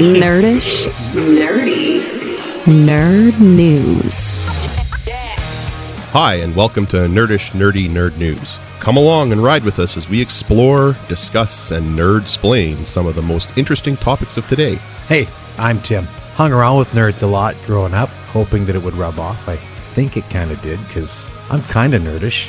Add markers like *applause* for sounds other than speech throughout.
Nerdish. Nerdy. Nerd news. Hi, and welcome to Nerdish Nerdy Nerd News. Come along and ride with us as we explore, discuss, and nerd splain some of the most interesting topics of today. Hey, I'm Tim. Hung around with nerds a lot growing up, hoping that it would rub off. I think it kind of did, because I'm kind of nerdish.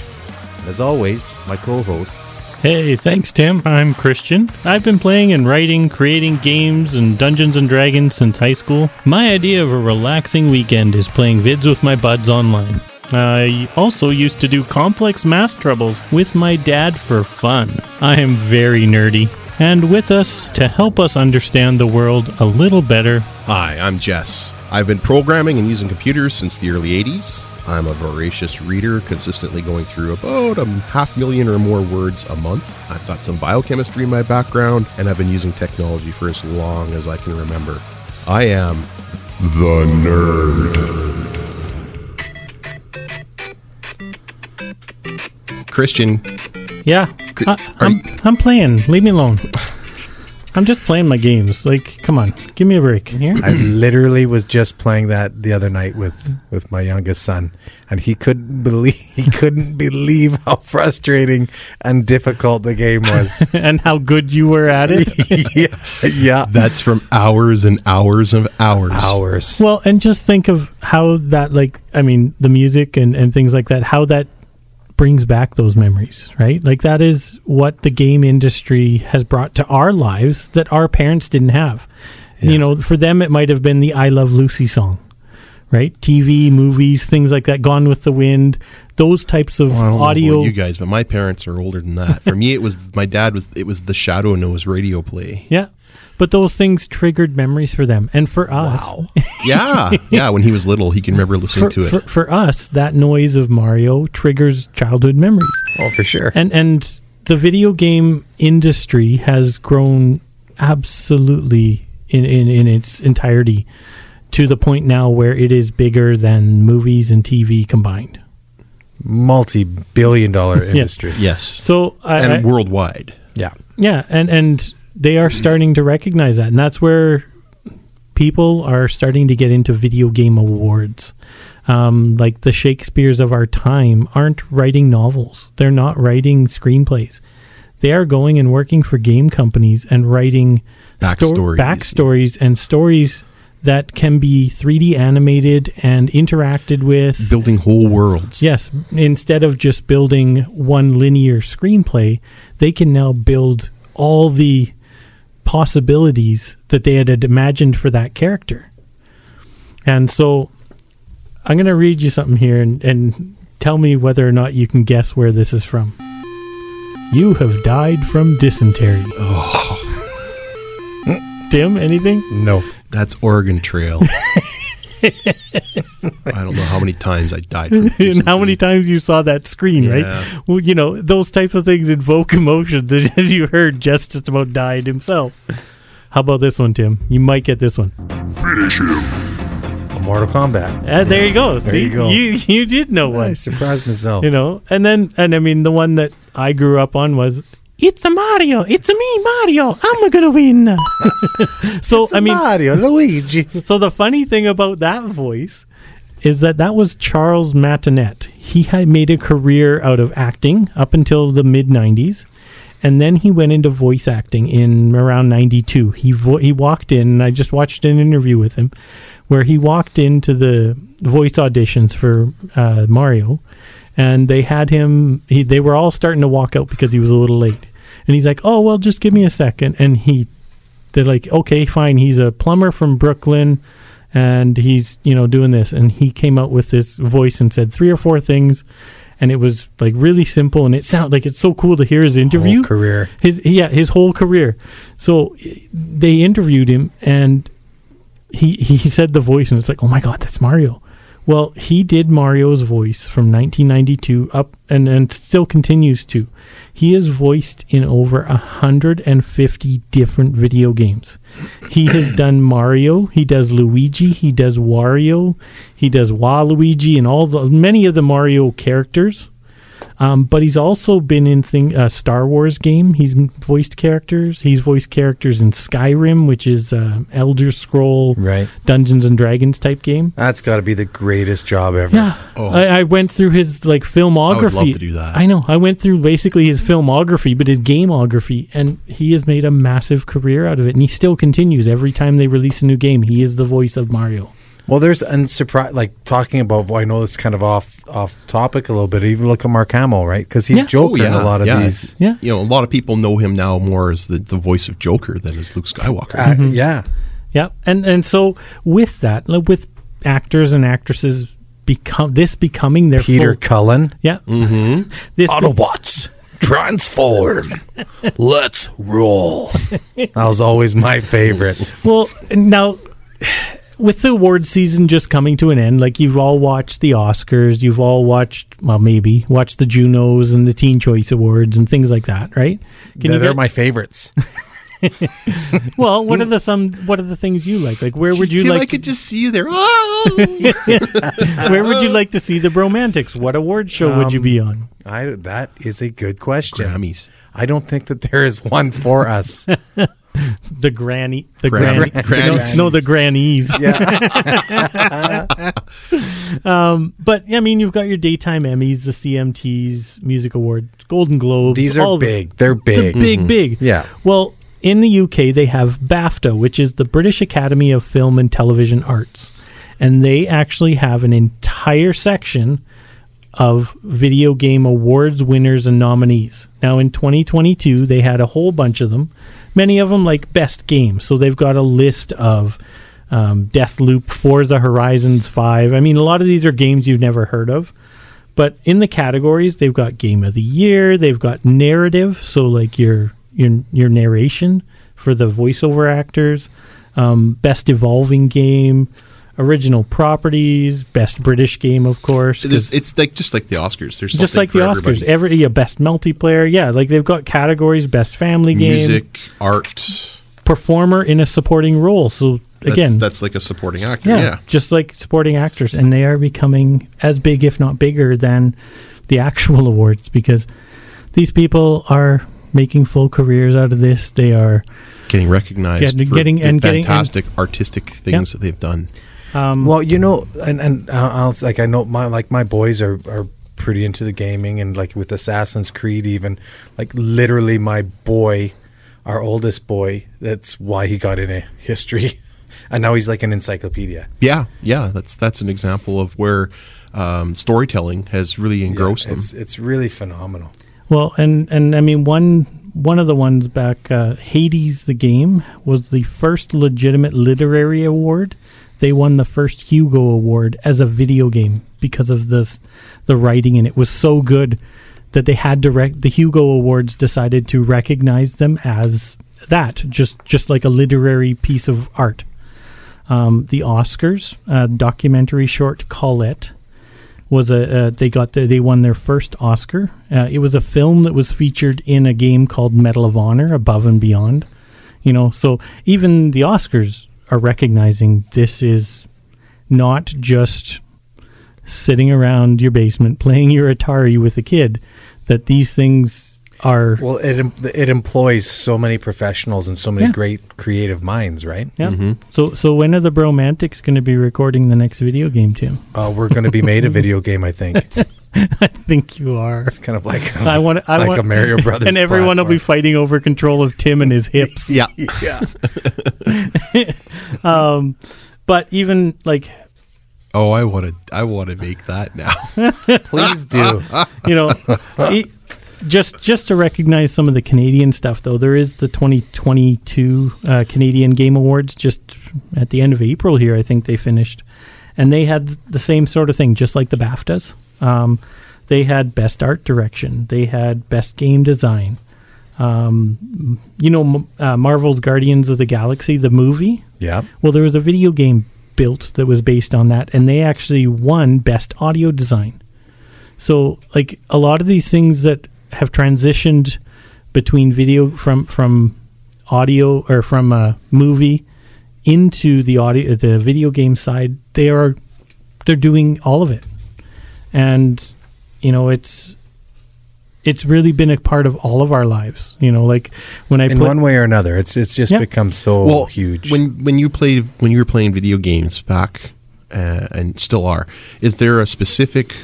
And as always, my co hosts. Hey, thanks, Tim. I'm Christian. I've been playing and writing, creating games and Dungeons and Dragons since high school. My idea of a relaxing weekend is playing vids with my buds online. I also used to do complex math troubles with my dad for fun. I am very nerdy. And with us to help us understand the world a little better, Hi, I'm Jess. I've been programming and using computers since the early 80s. I'm a voracious reader, consistently going through about a half million or more words a month. I've got some biochemistry in my background, and I've been using technology for as long as I can remember. I am the nerd. Christian, yeah, I, are I'm, I'm playing. Leave me alone. I'm just playing my games. Like, come on, give me a break. Here, I literally was just playing that the other night with, with my youngest son, and he couldn't believe *laughs* he couldn't believe how frustrating and difficult the game was. *laughs* and how good you were at it. *laughs* yeah, yeah, that's from hours and hours of hours. hours. Well, and just think of how that, like, I mean, the music and, and things like that, how that brings back those memories, right? Like, that is what the game industry has brought to our lives that our parents didn't have. You know, for them, it might have been the I Love Lucy song, right? TV, movies, things like that, Gone with the Wind, those types of Well, I don't know audio. about you guys, but my parents are older than that. For me, it was my dad was it was the Shadow Nose radio play. yeah. But those things triggered memories for them. And for us, *laughs* Yeah, yeah. When he was little, he can remember listening for, to it. for, for us, that noise of Mario triggers childhood memories. Oh, for sure. and and the video game industry has grown absolutely in, in, in its entirety to the point now where it is bigger than movies and TV combined. Multi-billion dollar *laughs* industry. yes, So I, and I- worldwide. Yeah. yeah, and and they are starting to recognize that, and that's where people are starting to get into video game awards. Um, like the Shakespeare's of our time aren't writing novels; they're not writing screenplays. They are going and working for game companies and writing sto- Backstories. backstories and stories that can be 3D animated and interacted with. Building whole worlds. Yes, instead of just building one linear screenplay, they can now build all the possibilities that they had imagined for that character. And so I'm going to read you something here and, and tell me whether or not you can guess where this is from. You have died from dysentery. Oh. Tim, anything? No. That's Oregon Trail. *laughs* *laughs* I don't know how many times I died. From *laughs* and how many times you saw that screen, Yeah. right? Well, you know, those types of things invoke *laughs* emotions. As you heard, Jess just about died himself. How about this one, Tim? You might get this one. Finish him. Mortal Kombat. Uh, there you go. See, you go. you you did know what. I one. surprised myself. You know, and then and I mean the one that I grew up on was it's a Mario. It's a me, Mario. I'm gonna win. *laughs* so I mean, Mario, Luigi. *laughs* So the funny thing about that voice is that that was Charles Martinet. He had made a career out of acting up until the mid 90s. And then he went into voice acting in around 92. He vo- he walked in and I just watched an interview with him where he walked into the voice auditions for uh, Mario and they had him he, they were all starting to walk out because he was a little late. And he's like, "Oh, well, just give me a second. And he they're like, okay, fine. He's a plumber from Brooklyn, and he's you know doing this. And he came out with this voice and said three or four things, and it was like really simple. And it sounded like it's so cool to hear his interview. Whole career. His yeah, his whole career. So they interviewed him, and he he said the voice, and it's like, oh my god, that's Mario. Well, he did Mario's voice from 1992 up, and and still continues to. He is voiced in over 150 different video games. He has *coughs* done Mario, he does Luigi, he does Wario, he does Waluigi, and all the many of the Mario characters. Um, but he's also been in thing uh, Star Wars game. He's voiced characters. He's voiced characters in Skyrim, which is uh, Elder Scroll Right. Dungeons and Dragons type game. That's got to be the greatest job ever. Yeah, Oh. I, I went through his like filmography. I would love to do that. I know. I went through basically his filmography, but his gameography, and he has made a massive career out of it, and he still continues every time they release a new game. He is the voice of Mario. Well, there's and surprise like talking about. Well, I know it's kind of off off topic a little bit. Even look at Mark Hamill, right? Because he's Yeah. Joker in a lot of Oh, yeah. these. Yeah. You know, a lot of people know him now more as the, the voice of Joker than as Luke Skywalker. Uh, Mm-hmm. Yeah, Yeah, and and so with that, with actors and actresses become this becoming their Peter full, Cullen. yeah, mm-hmm. *laughs* this Autobots transform. *laughs* Let's roll. That was always my favorite. Well, now with the award season just coming to an end, like you've all watched the Oscars, you've all watched, well, maybe watched the Junos and the Teen Choice Awards and things like that, right? Can they're you get, my favorites. *laughs* *laughs* well, what are the some? What are the things you like? Like, where would you Tim, I like? could just see you there. *laughs* Oh! where would you like to see the Bromantics? What award show would you Um, be on? I, that is a good question. Grammys. I don't think that there is one for us. The granny, the Gran- granny, grannies. no, the grannies. yeah, *laughs* um, But I mean, you've got your daytime Emmys, the CMTs, Music Award, Golden Globes. these all are the- big. They're They're big. big, mm-hmm. big. Yeah. Well, in the UK, they have BAFTA, which is the British Academy of Film and Television Arts. And they actually have an entire section of video game awards winners and nominees. Now, in 2022, they had a whole bunch of them, many of them like best games. So they've got a list of um, Deathloop, Forza Horizons 5. I mean, a lot of these are games you've never heard of. But in the categories, they've got game of the year, they've got narrative, so like your your your narration for the voiceover actors, um, best evolving game, original properties, best British game, of course. It's, it's like just like the Oscars. There's just like the Oscars, everybody. every yeah, best multiplayer, yeah, like they've got categories: best family game, music, art. performer in a supporting role. So again, that's like a supporting actor. yeah, Yeah. just like supporting actors, and they are becoming as big, if not bigger, than the actual *laughs* awards because these people are making full careers out of this. They are, Getting recognized Getting- for getting- and getting- and- fantastic artistic things that they've done. Um, Well, you know, and and I'll, like I know my like my boys are are pretty into the gaming and like with Assassin's Creed even like literally my boy, our oldest boy, that's why he got into history, *laughs* and now he's like an encyclopedia. Yeah, yeah. That's that's an example of where um, storytelling has really engrossed them. It's it's really phenomenal. Well, and and I mean one one of the ones back, uh, Hades the game was the first legitimate literary award. They won the first Hugo Award as a video game because of this. The writing and it was so good that they had to rec- the Hugo Awards decided to recognize them as that, just just like a literary piece of art. Um, the Oscars documentary short Colette was a uh, they got the, they won their first Oscar. Uh, it was a film that was featured in a game called Medal of Honor: Above and Beyond. You know, so even the Oscars are recognizing this is not just sitting around your basement playing your Atari with a kid. That these things are Well, it em- it employs so many professionals and so many Yeah. great creative minds, right? yeah. So so when are the Bromantics going to be recording the next video game, Tim? Uh, we're going to be made a video game, I think. *laughs* *laughs* I think you are. It's kind of like I want. I like want a Mario *laughs* Brothers, and everyone will be fighting over control of Tim and his hips. *laughs* yeah, yeah. Um, but even like Oh, I want to. I want to make that now. Please do. you know, e- just just to recognize some of the Canadian stuff, though, there is the 2022 uh, Canadian Game Awards just at the end of April here. I think they finished, and they had the same sort of thing, just like the BAFTAs. Um, they had best art direction, they had best game design. Um, you know, uh, Marvel's Guardians of the Galaxy, the movie. Yeah. Well, there was a video game built that was based on that, and they actually won Best Audio Design. So, like a lot of these things that have transitioned between video from from audio or from a movie into the audio the video game side, they are they're doing all of it, and you know it's it's really been a part of all of our lives. You know, like when I In put one way or another, it's it's just Yeah. become so well, huge. When when you played when you were playing video games back uh, and still are, is there a specific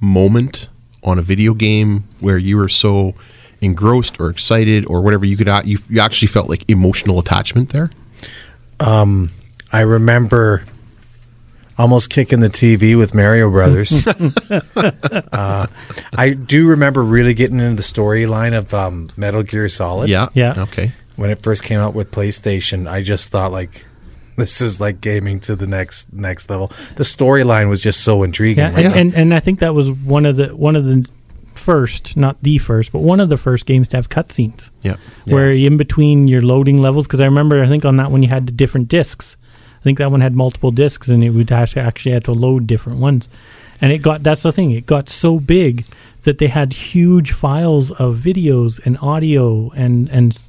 moment on a video game where you were so engrossed or excited or whatever you could you, you actually felt like emotional attachment there? Um, I remember almost kicking the TV with Mario Brothers. *laughs* uh, I do remember really getting into the storyline of um, Metal Gear Solid. Yeah. Yeah. Okay. When it first came out with PlayStation, I just thought like *laughs* this is like gaming to the next next level. The storyline was just so intriguing. yeah, right? and, and and I think that was one of the one of the first, not the first, but one of the first games to have cutscenes. Yeah. where in between your loading levels because i remember i think on that one you had the different discs i think that one had multiple discs and it would have to actually had to load different ones and it got that's the thing it got so big that they had huge files of videos and audio and and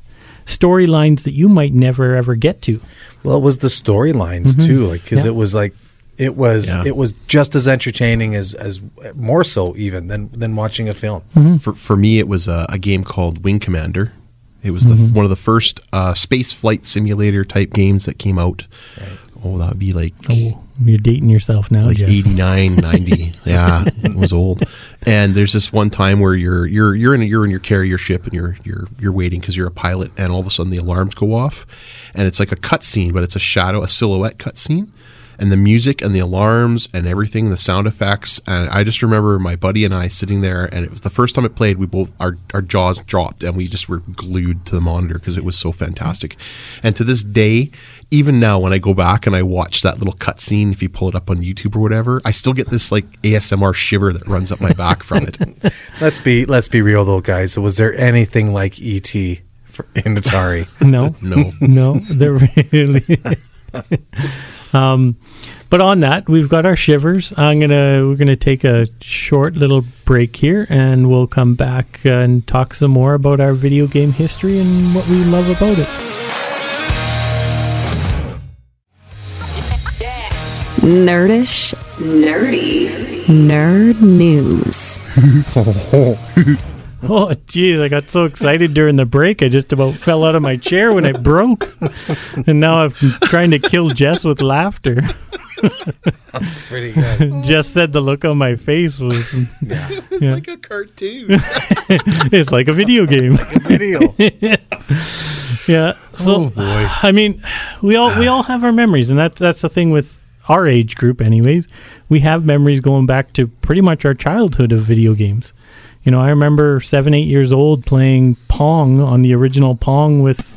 storylines that you might never ever get to Well, it was the storylines too, like because Mm-hmm. Yeah. it was like it was Yeah. it was just as entertaining as as more so even than than watching a film. Mm-hmm. For for me, it was a, a game called Wing Commander. It was the, one of the first uh, space flight simulator type games that came out. Oh, that would be like oh you're dating yourself now like Jess. 89 90 *laughs* yeah it was old. And there's this one time where you're you're you're in a, you're in your carrier ship and you're you're you're waiting because you're a pilot and all of a sudden the alarms go off. And it's like a cutscene but it's a shadow a silhouette cutscene and the music and the alarms and everything the sound effects and i just remember my buddy and i sitting there and it was the first time it played we both our, our jaws dropped and we just were glued to the monitor because it was so fantastic and to this day even now when I go back and I watch that little cutscene, if you pull it up on YouTube or whatever, I still get this like ASMR shiver that runs up my back from it. *laughs* Let's be let's be real though, guys. Was there anything like ET in Atari? *laughs* no No. no they're *laughs* really um but on that we've got our shivers. I'm gonna we're gonna take a short little break here and we'll come back uh, and talk some more about our video game history and what we love about it. Nerdish, nerdy, nerd news. *laughs* *laughs* oh jeez i got so excited during the break i just about fell out of my chair when it broke *laughs* and now i'm trying to kill jess with laughter That's pretty good. *laughs* jess said the look on my face was it's Yeah. like a cartoon. it's like a video game Video. Yeah. So oh, I mean, we all we all have our memories, and that's that's the thing with our age group, anyways. We have memories going back to pretty much our childhood of video games. You know, I remember seven, eight years old playing Pong on the original Pong with,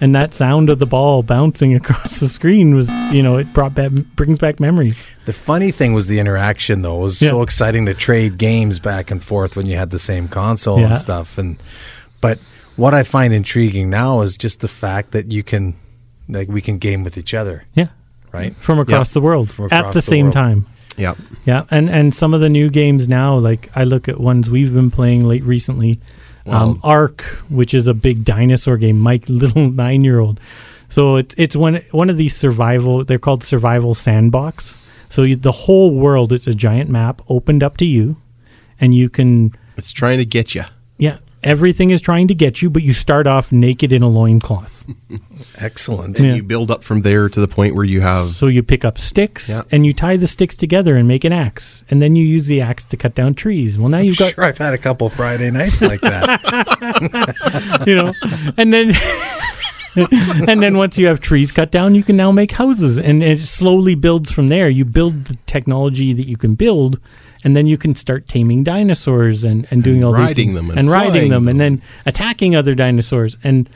and that sound of the ball bouncing *laughs* across the screen was, you know, it brought back brings back memories. The funny thing was the interaction, though. It was so exciting to trade games back and forth when you had the same console Yeah. and stuff. And but what I find intriguing now is just the fact that you can, like, we can game with each other, Yeah. right? From across the world From at the the same world. time. Yeah. Yeah, and and some of the new games now, like I look at ones we've been playing late recently, um, Ark, which is a big dinosaur game. Mike, *laughs* little nine year old. So it's it's one one of these survival. They're called survival sandbox. So you, the whole world, it's a giant map opened up to you, and you can It's trying to get you. yeah. Everything is trying to get you, but you start off naked in a loincloth. *laughs* Excellent. And Yeah. you build up from there to the point where you have So you pick up sticks Yeah. and you tie the sticks together and make an axe, and then you use the axe to cut down trees. Well, now you've got sure, I've had a couple Friday nights like that. *laughs* you know, and then *laughs* and then once you have trees cut down, you can now make houses, and it slowly builds from there. You build the technology that you can build, and then you can start taming dinosaurs and, and doing And all these things. them and and riding flying them, and then attacking other dinosaurs and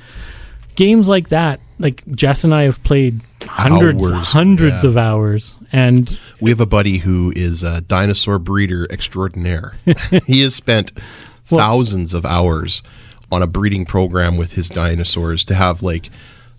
games like that. Like Jess and I have played hundreds, Hours, hundreds yeah. of hours, and We have a buddy who is a dinosaur breeder extraordinaire. *laughs* he has spent thousands of hours on a breeding program with his dinosaurs to have like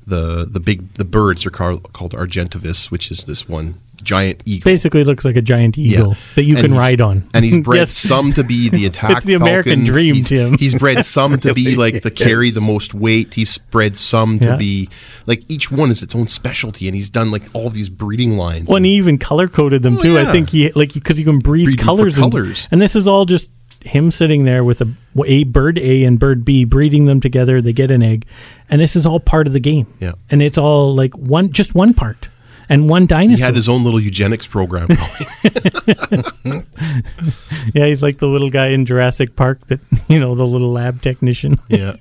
the the big the birds are called, called Argentavis, which is this one giant eagle. basically looks like a giant eagle that you And can ride on. And he's *laughs* bred Yes. some to be the attack. *laughs* It's the American falcons. dream, he's, Tim. *laughs* He's bred some to be like the carry the most weight. He's bred some to Yeah. be like each one is its own specialty, and he's done like all these breeding lines. Well, and he even color coded them Oh, too. I think he like because you can breed, Breed them for colors, and- colors. And, this is all just him sitting there with a, a bird A and bird B, breeding them together. They get an egg, and this is all part of the game. Yeah. and it's all like one, just one part, and one dinosaur. He had his own little eugenics program *laughs* going. yeah, he's like the little guy in Jurassic Park that *laughs* you know, the little lab technician. yeah.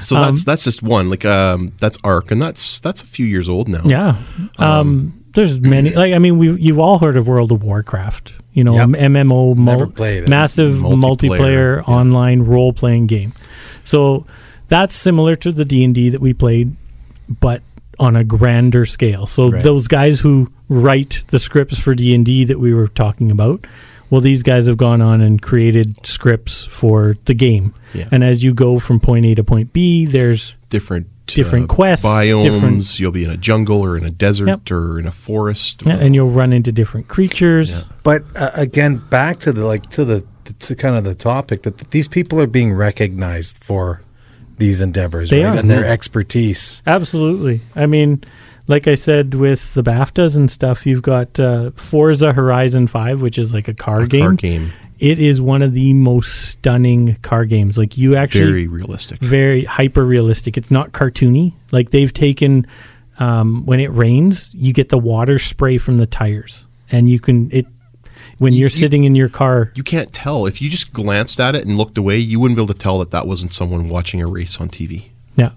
So *laughs* Um, that's that's just one. Like um that's Ark and that's that's a few years old now. Yeah. Um, there's many. *clears throat* Like I mean, we you've all heard of World of Warcraft. You know, Yep. MMO, Never mul- played massive Multiplayer, multiplayer, online role playing game. So that's similar to the D and D that we played, but on a grander scale. So Right. those guys who write the scripts for D and D that we were talking about. Well, these guys have gone on and created scripts for the game. Yeah. And as you go from point A to point B, there's Different Different uh, quests, biomes. different- You'll be in a jungle or in a desert Yep. or in a forest. yeah, or- and you'll run into different creatures. Yeah. But uh, again, back to the like to the to kind of the topic that these people are being recognized for these endeavors, They right? are. And their expertise. Absolutely. I mean, like I said with the BAFTAs and stuff, you've got uh, Forza Horizon 5, which is like a car a game. car game. It is one of the most stunning car games. Like you actually Very realistic. very hyper realistic. It's not cartoony. Like they've taken um, when it rains, you get the water spray from the tires, and you can it when You- you're you- sitting in your car. You can't tell. If you just glanced at it and looked away, you wouldn't be able to tell that that wasn't someone watching a race on TV. Yeah,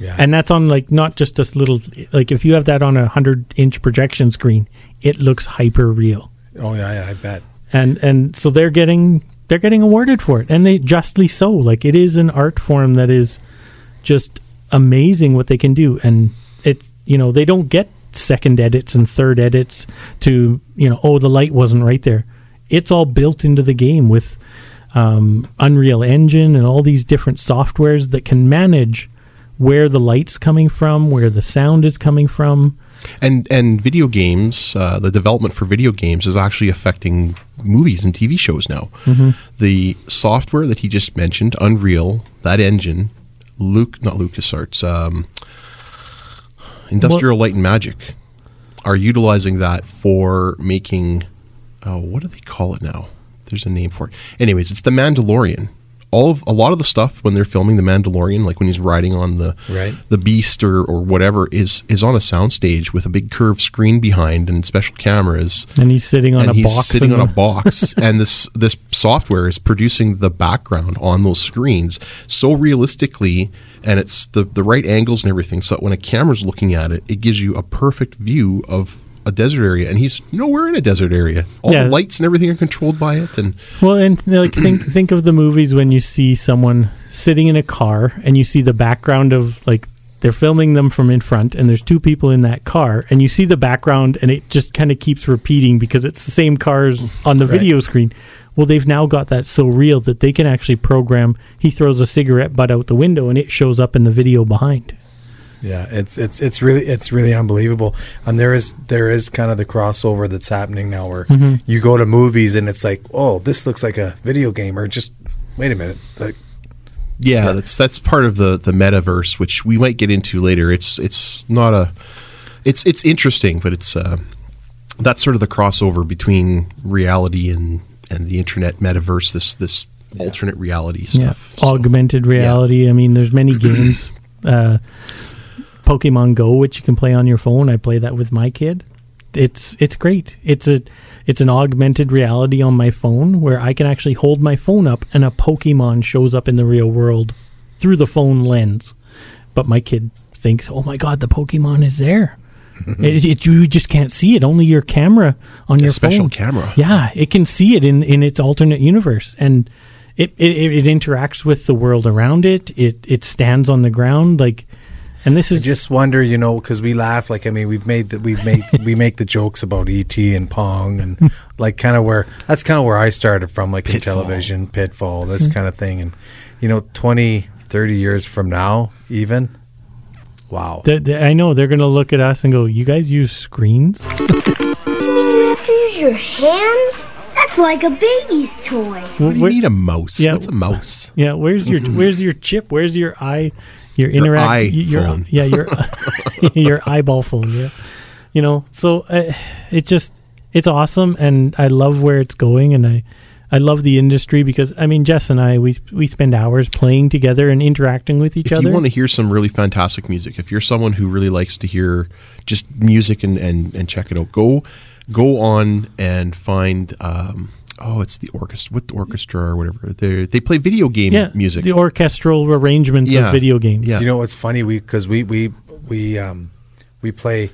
Yeah. and that's on like not just this little like if you have that on a hundred inch projection screen, it looks hyper real. oh yeah, yeah, I bet. and and so they're getting they're getting awarded for it and they justly so like it is an art form that is just amazing what they can do and it's you know they don't get second edits and third edits to you know oh the light wasn't right there it's all built into the game with um, unreal engine and all these different softwares that can manage where the light's coming from where the sound is coming from And and video games, uh, the development for video games is actually affecting movies and TV shows now. Mm-hmm. The software that he just mentioned, Unreal, that engine, Luke, not LucasArts, um, Industrial Light and Magic, are utilizing that for making. Oh, what do they call it now? There's a name for it. Anyways, it's the Mandalorian. All of a lot of the stuff when they're filming the Mandalorian, like when he's riding on the Right. the beast or, or whatever, is is on a soundstage with a big curved screen behind and special cameras and he's sitting on and a he's box sitting on a *laughs* box and this this software is producing the background on those screens so realistically and it's the the right angles and everything so that when a camera's looking at it it gives you a perfect view of a desert area and he's nowhere in a desert area all Yeah. the lights and everything are controlled by it and Well, and like think *clears throat* think of the movies when you see someone sitting in a car and you see the background of like they're filming them from in front and there's two people in that car and you see the background and it just kind of keeps repeating because it's the same cars on the Right. video screen. Well, they've now got that so real that they can actually program he throws a cigarette butt out the window and it shows up in the video behind. Yeah, it's it's it's really it's really unbelievable. And there is there is kind of the crossover that's happening now where Mm-hmm. you go to movies and it's like, oh, this looks like a video game, or just wait a minute, like yeah, that's that's part of the the metaverse which we might get into later it's it's not a it's it's interesting but it's uh that's sort of the crossover between reality and and the internet metaverse this this alternate reality stuff So- augmented reality. I mean, there's many games. *clears throat* Uh, Pokemon Go, which you can play on your phone. I play that with my kid. It's it's great. It's a it's an augmented reality on my phone where I can actually hold my phone up and a Pokemon shows up in the real world through the phone lens. But my kid thinks, "Oh my god, the Pokemon is there." *laughs* it, it, you just can't see it. Only your camera on A your special phone. camera. Yeah, it can see it in, in its alternate universe, and it, it it interacts with the world around it. It it stands on the ground like, and this is I is just wonder, you know, because we laugh. Like, I mean, we've made that we've made *laughs* we make the jokes about ET and Pong and *laughs* like kind of where that's kind of where I started from, like in television, Pitfall, this mm-hmm. kind of thing. And you know, 20, 30 years from now, even, wow, th- th- I know they're gonna look at us and go, "You guys use screens?" You mean you have to use your hands? That's like a baby's toy. What do you Where- need a mouse? Yeah. What's a mouse? Yeah, where's your *laughs* where's your chip? Where's your eye? Your interact. your, phone. Yeah, your *laughs* your eyeball phone. Yeah, you know. So uh, it just it's awesome, and I love where it's going, and I I love the industry because I mean Jess and I we we spend hours playing together and interacting with each if other. If you want to hear some really fantastic music, if you're someone who really likes to hear just music and, and, and check it out, go go on and find um, oh it's the orchestra with the orchestra or whatever. They they play video game yeah, music. the orchestral arrangements Yeah. of video games. Yeah. You know what's funny? We because we we we um we play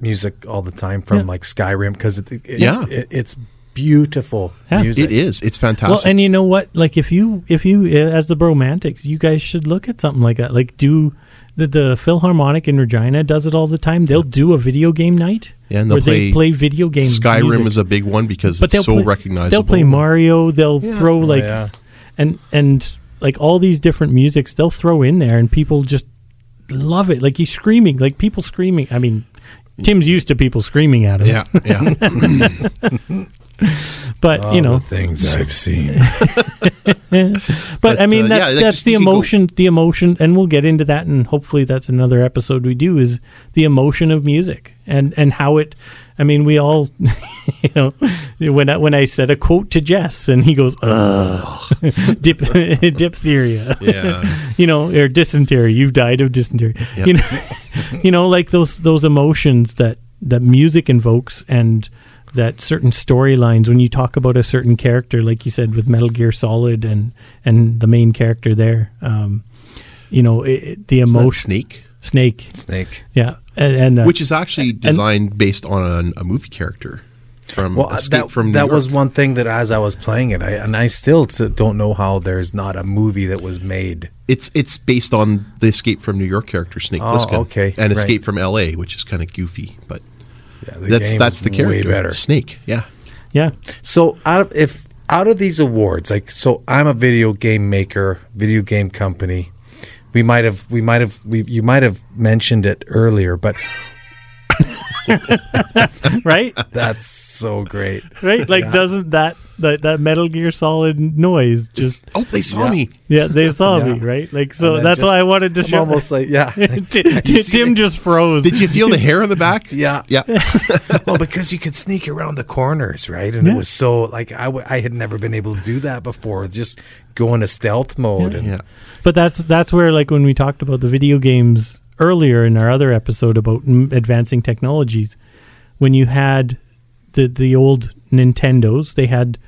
music all the time from Yeah. like Skyrim because it, it, Yeah. it, it's beautiful Yeah. music. it is. It's fantastic. Well, fantastic. and you know what? Like if you if you uh, as the Bromantics, you guys should look at something like that. Like do the the Philharmonic in Regina does it all the time. They'll do a video game night Yeah, and they'll where they play play video game. Skyrim music. is a big one because but it's so play, recognizable. They'll play Mario. They'll throw Oh, like yeah. and and like all these different musics they'll throw in there, and people just love it. Like he's screaming, like people screaming. I mean, Tim's used to people screaming at him. Yeah, yeah. *laughs* *laughs* *laughs* but All you know, the things *laughs* I've seen. *laughs* but, But, I mean uh, that's like, that's the can go- emotion the emotion and we'll get into that and hopefully that's another episode we do is the emotion of music and and how it I mean we all you know when I, when I said a quote to Jess and he goes ugh Dip, diphtheria yeah. you know or dysentery you've died of dysentery Yeah. you know you know like those those emotions that that music invokes and that certain storylines when you talk about a certain character like you said with metal gear solid and and the main character there um you know it, it- the emotion Snake, snake Snake. yeah and, and the, which is actually designed based on a, a movie character from Well, Escape that, from New York. that was one thing that as I was playing it, I, and I still t- don't know how there's not a movie that was made. It's it's based on the Escape from New York character Snake Oh, Plissken, okay, and right. Escape from L.A., which is kind of goofy, but Yeah, the that's game that's the character. Way better. Snake, yeah. yeah So out of if out of these awards, like so, I'm a video game maker, video game company. We might have, we might have, we you might have mentioned it earlier, but *laughs* right that's so great. right like doesn't that that that metal gear solid noise just Oh, they saw Yeah. me. yeah they saw Yeah. me right like so that's just- why i wanted to I'm show almost like yeah, Ti- *laughs* Ti- tim *laughs* just froze Did you feel the hair on the back? yeah. Yeah. well, because you could sneak around the corners, right? And Yeah. it was so like I, w- I had never been able to do that before. Just go into stealth mode. And Yeah. But that's that's where like when we talked about the video games earlier in our other episode about m- advancing technologies, when you had the the old Nintendos, they had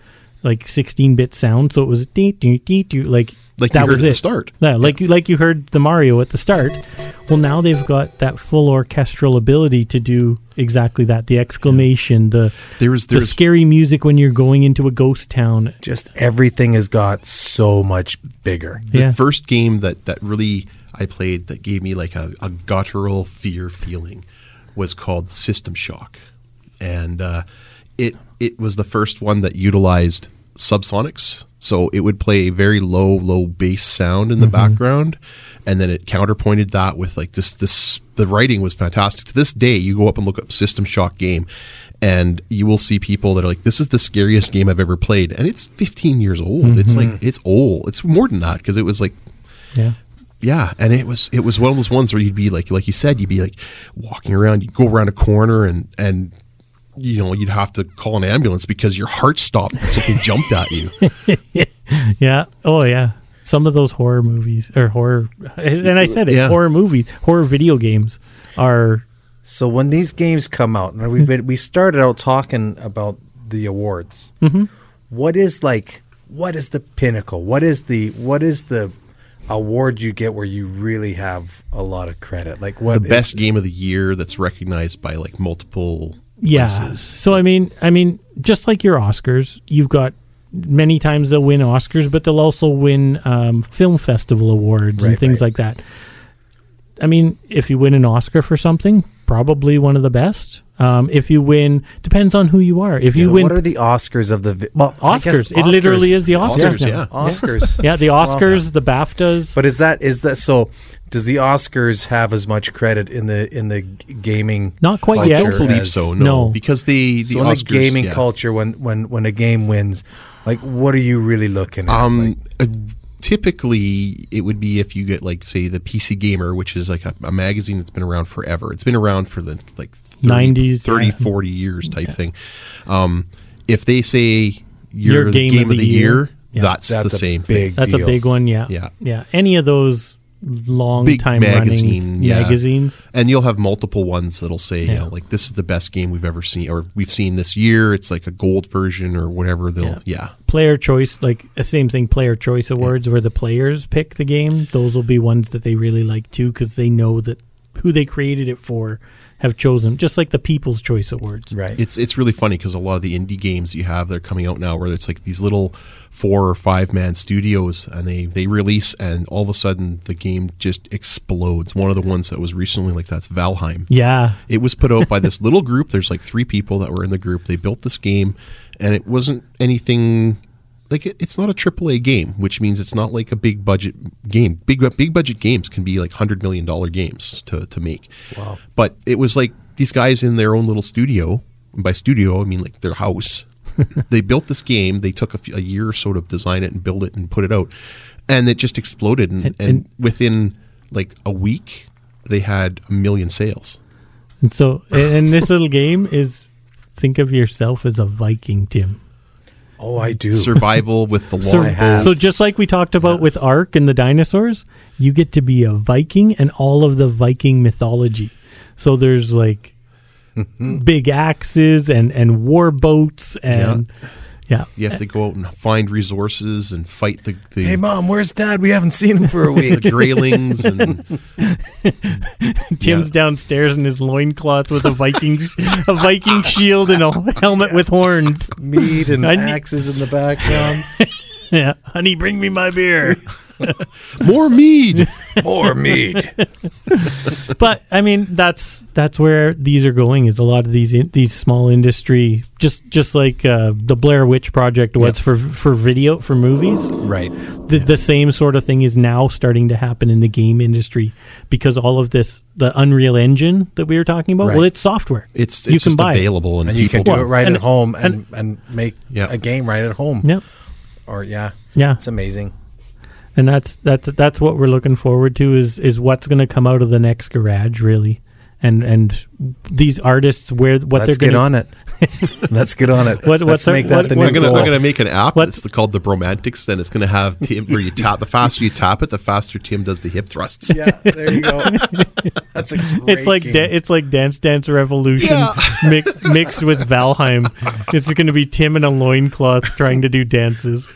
like 16-bit sound, so it was dee, dee, dee, dee, like Like that you heard was at it. the start. Yeah, like you like you heard the Mario at the start. Well, now they've got that full orchestral ability to do exactly that. The exclamation, the There was the there's scary music when you're going into a ghost town. just everything has got so much bigger. the Yeah. first game that that really I played that gave me like a, a guttural fear feeling was called System Shock, and uh, it it was the first one that utilized subsonics. So it would play a very low, low bass sound in the background, and then it counterpointed that with like this. This the writing was fantastic. To this day, you go up and look up System Shock game, and you will see people that are like, "This is the scariest game I've ever played," and it's 15 years old. It's like it's old. It's more than that because it was like Yeah. Yeah, and it was it was one of those ones where you'd be like like you said, you'd be like walking around, you'd go around a corner and and you know you'd have to call an ambulance because your heart stopped and something jumped at you. *laughs* Yeah. Oh, yeah. Some of those horror movies or horror, and I said it, Yeah. horror movies, horror video games are. So when these games come out, and we been, we started out talking about the awards. Mm-hmm. is like what is the pinnacle? What is the what is the award you get where you really have a lot of credit? Like what the is- best game of the year that's recognized by like multiple Yeah. places. So I mean, I mean, just like your Oscars, you've got many times they'll win Oscars, but they'll also win um, film festival awards and things right. like that. I mean, if you win an Oscar for something, probably one of the best. Um, if you win, depends on who you are. If you So win what are the Oscars of the vi- well I guess Oscars, it literally is the Oscars. Oscars, now. yeah. Oscars. *laughs* Yeah, the Oscars, the BAFTAs. But is that is that so? Does the Oscars have as much credit in the in the gaming? Not quite yet. I yet. don't believe as- so. No, No. because the the So in Oscars the gaming yeah. culture, when when when a game wins, like what are you really looking at? Um, Like, uh, typically it would be if you get like say the PC Gamer, which is like a, a magazine that's been around forever. It's been around for the like 30, 90s, 30, yeah. 40 years type thing. Um, if they say your, Your game, of the, year, Yeah. that's, That's the same big thing. That's a big one. Yeah. Yeah. Yeah. Any of those long Big time magazine, running yeah. magazines. And you'll have multiple ones that'll say, you know, like this is the best game we've ever seen, or we've seen this year. It's like a gold version or whatever. They'll, Yeah. yeah, Player choice, like the same thing. Player choice awards, where the players pick the game. Those will be ones that they really like too, because they know that who they created it for have chosen. Just like the People's Choice Awards. Right. it's it's really funny because a lot of the indie games you have that are coming out now, where it's like these little four or five man studios, and they they release, and all of a sudden the game just explodes. One of the ones that was recently like that's Valheim. Yeah. It was put out by this little group. There's like three people that were in the group. They built this game, and it wasn't anything like it, it's not a AAA game, which means it's not like a big budget game. Big big budget games can be like hundred million dollar games to to make. Wow. But it was like these guys in their own little studio. And by studio, I mean like their house. *laughs* they built this game. They took a, few, a year or so to design it and build it and put it out, and it just exploded. And, and, and- within like a week, they had a million sales. And so, and and this little game is think of yourself as a Viking, Tim. Oh, I do. survival with the *laughs* So, long have. so just like we talked about with Ark and the dinosaurs, you get to be a Viking and all of the Viking mythology. So there's like *laughs* big axes and and war boats and yeah. You have to go out and find resources and fight the the, Hey, mom, where's dad? We haven't seen him for a *laughs* week. the greylings and *laughs* Tim's Yeah. downstairs in his loincloth with a Viking a Viking shield and a helmet with horns. Meat and I need- axes in the background. *laughs* Yeah, honey, bring me my beer. *laughs* more mead. *laughs* More mead. *laughs* but I mean, that's that's where these are going. Is a lot of these in, these small industry, just just like uh, the Blair Witch Project was Yeah. for for video for movies. right. The, the same sort of thing is now starting to happen in the game industry because all of this, the Unreal Engine that we were talking about, well, it's software. It's You can just buy available and, And you people can do it right and- at home and, and- and, make Yeah. a game right at home. Yeah, Or yeah, yeah, it's amazing. And that's that's that's what we're looking forward to is is what's going to come out of the next garage, really, and and these artists where what Let's they're get on it. *laughs* Let's get on it. What- Let's what's our- make that what- the what- new I'm gonna, goal. I'm gonna make an app. What- It's called the Bromantics, and it's gonna have Tim where you tap. The faster you tap it, the faster Tim does the hip thrusts. yeah, there you go. *laughs* That's a great It's like game. da- it's like Dance Dance Revolution *laughs* mi- mixed with Valheim. It's going to be Tim in a loincloth trying to do dances.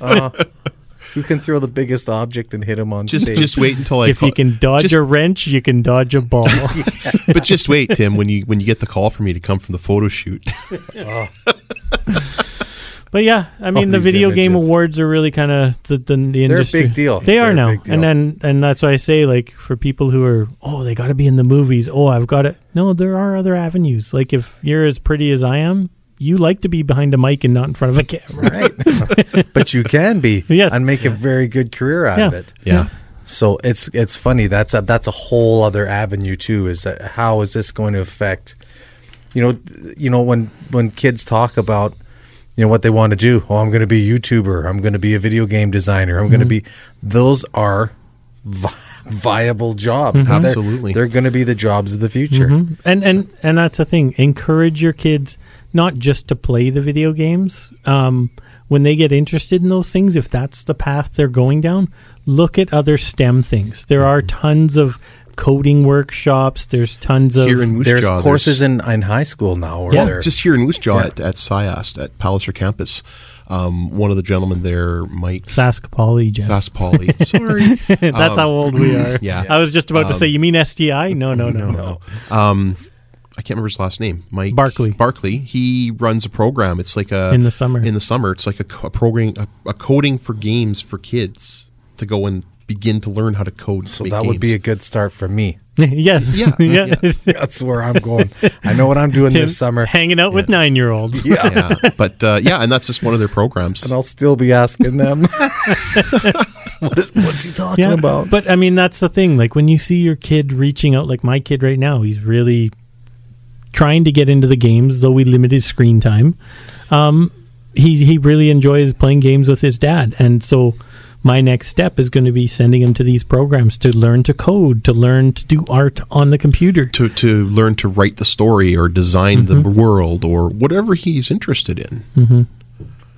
Uh, who can throw the biggest object and hit him on Just stage? just wait until I. if call- you can dodge just- a wrench, you can dodge a ball. *laughs* but just wait, Tim. When you when you get the call for me to come from the photo shoot, *laughs* oh. but yeah, I mean, All the these video game awards are really kind of the, the the They're a industry. big deal. They They're are now, and then and that's why I say like for people who are oh they got to be in the movies. Oh, I've got to. No, there are other avenues. Like if you're as pretty as I am. You like to be behind a mic and not in front of a camera. *laughs* right? *laughs* but you can be, Yes. and make a very good career out of it. yeah, So it's it's funny. That's a that's a whole other avenue too. Is that how is this going to affect? You know, you know when when kids talk about you know what they want to do. Oh, I'm going to be a YouTuber. I'm going to be a video game designer. I'm going to be. Those are vi- *laughs* viable jobs. They're- Absolutely. they're, going to be the jobs of the future. Mhm. And and and that's the thing. Encourage your kids not just to play the video games. Um, when they get interested in those things, if that's the path they're going down, look at other STEM things. There are tons of coding workshops. There's tons of here in Moose There's Jaw, courses in, in high school now. Where Yeah, they're, just here in Moose Jaw Yeah. at, at SIAST at Palliser campus. Um, one of the gentlemen there, Mike Sask Poly, Jess. Sask Poly. *laughs* Sorry, that's how old we are. yeah. I was just about to Um, say, you mean STI? No, no, no, no. Um, I can't remember his last name. Mike Barkley. Barkley. He runs a program. It's like a In the summer. In the summer, it's like a, co- a program, a, a coding for games for kids to go and begin to learn how to code. so that would be a good start for me. *laughs* yes. Yeah, *laughs* yeah. That's where I'm going. I know what I'm doing Tim, this summer. hanging out with nine year olds. Yeah. yeah, but uh, yeah, and that's just one of their programs. And I'll still be asking them, *laughs* what is, what's he talking about? But I mean, that's the thing. Like when you see your kid reaching out, like my kid right now, he's really trying to get into the games, though we limit his screen time. Um, he he really enjoys playing games with his dad, and so my next step is going to be sending him to these programs to learn to code, to learn to do art on the computer. to to learn to write the story or design the world or whatever he's interested in.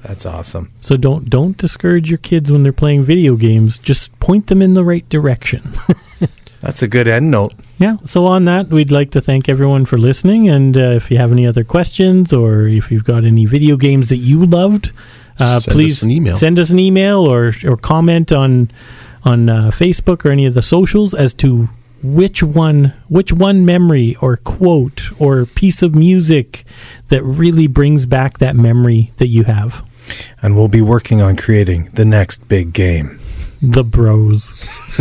That's awesome. So don't don't discourage your kids when they're playing video games. Just point them in the right direction. *laughs* That's a good end note. Yeah. So on that, we'd like to thank everyone for listening. And uh, if you have any other questions or if you've got any video games that you loved, uh, Send please us an email. send us an email or or comment on on uh, Facebook or any of the socials as to which one which one memory or quote or piece of music that really brings back that memory that you have. And we'll be working on creating the next big game. The Bros. *laughs*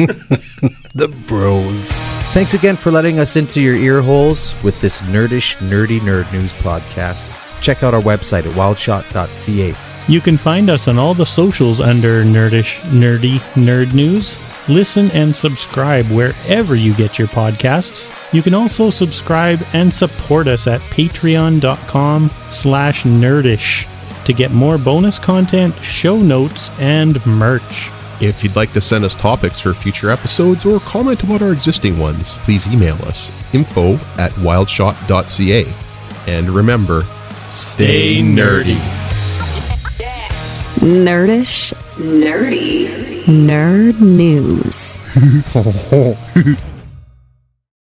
The Bros. Thanks again for letting us into your ear holes with this nerdish, nerdy nerd news podcast. Check out our website at wildshot.ca. You can find us on all the socials under Nerdish Nerdy Nerd News. Listen and subscribe wherever you get your podcasts. You can also subscribe and support us at patreon.com slash nerdish to get more bonus content, show notes, and merch. If you'd like to send us topics for future episodes or comment about our existing ones, please email us info at wildshot.ca. And remember, stay nerdy. Nerdish, nerdy, nerd news. *laughs*